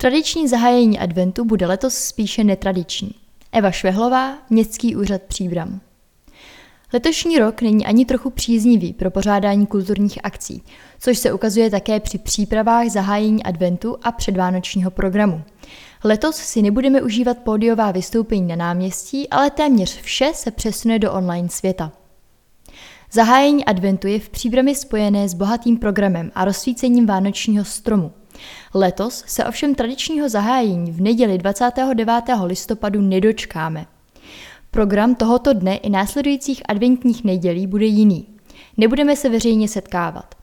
Tradiční zahájení adventu bude letos spíše netradiční. Eva Švehlová, Městský úřad Příbram. Letošní rok není ani trochu příznivý pro pořádání kulturních akcí, což se ukazuje také při přípravách zahájení adventu a předvánočního programu. Letos si nebudeme užívat pódiová vystoupení na náměstí, ale téměř vše se přesune do online světa. Zahájení adventu je v příbrami spojené s bohatým programem a rozsvícením vánočního stromu. Letos se ovšem tradičního zahájení v neděli 29. listopadu nedočkáme. Program tohoto dne i následujících adventních nedělí bude jiný. Nebudeme se veřejně setkávat.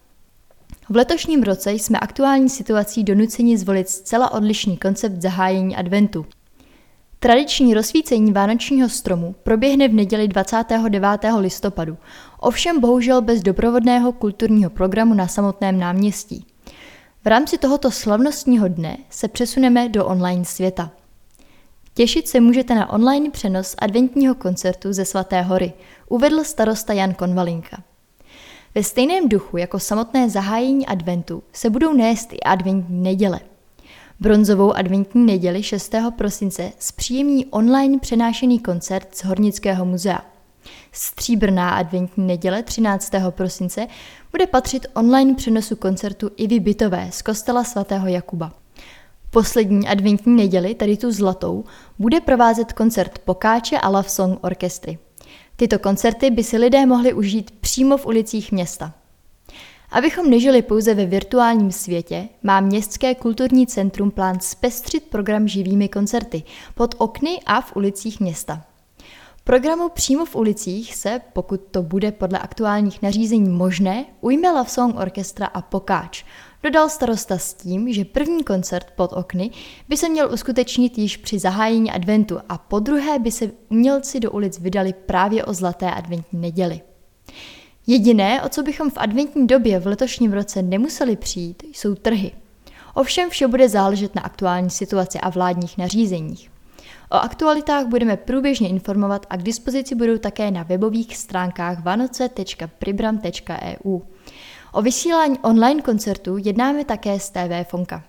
V letošním roce jsme aktuální situací donuceni zvolit zcela odlišný koncept zahájení adventu. Tradiční rozsvícení vánočního stromu proběhne v neděli 29. listopadu, ovšem bohužel bez doprovodného kulturního programu na samotném náměstí. V rámci tohoto slavnostního dne se přesuneme do online světa. Těšit se můžete na online přenos adventního koncertu ze Svaté hory, uvedl starosta Jan Konvalinka. Ve stejném duchu jako samotné zahájení adventu se budou nést i adventní neděle. Bronzovou adventní neděli 6. prosince zpříjemní online přenášený koncert z Hornického muzea. Stříbrná adventní neděle 13. prosince bude patřit online přenosu koncertu Ivy Bytové z kostela svatého Jakuba. Poslední adventní neděli, tedy tu zlatou, bude provázet koncert Pokáče a Love Song Orkestry. Tyto koncerty by si lidé mohli užít přímo v ulicích města. Abychom nežili pouze ve virtuálním světě, má Městské kulturní centrum plán zpestřit program živými koncerty pod okny a v ulicích města. Programu přímo v ulicích se, pokud to bude podle aktuálních nařízení možné, ujme Love Song Orchestra a Pokáč, dodal starosta s tím, že první koncert pod okny by se měl uskutečnit již při zahájení adventu a po druhé by se umělci do ulic vydali právě o zlaté adventní neděli. Jediné, o co bychom v adventní době v letošním roce nemuseli přijít, jsou trhy. Ovšem vše bude záležet na aktuální situaci a vládních nařízeních. O aktualitách budeme průběžně informovat a k dispozici budou také na webových stránkách vanoce.pribram.eu. O vysílání online koncertů jednáme také s TV Fonka.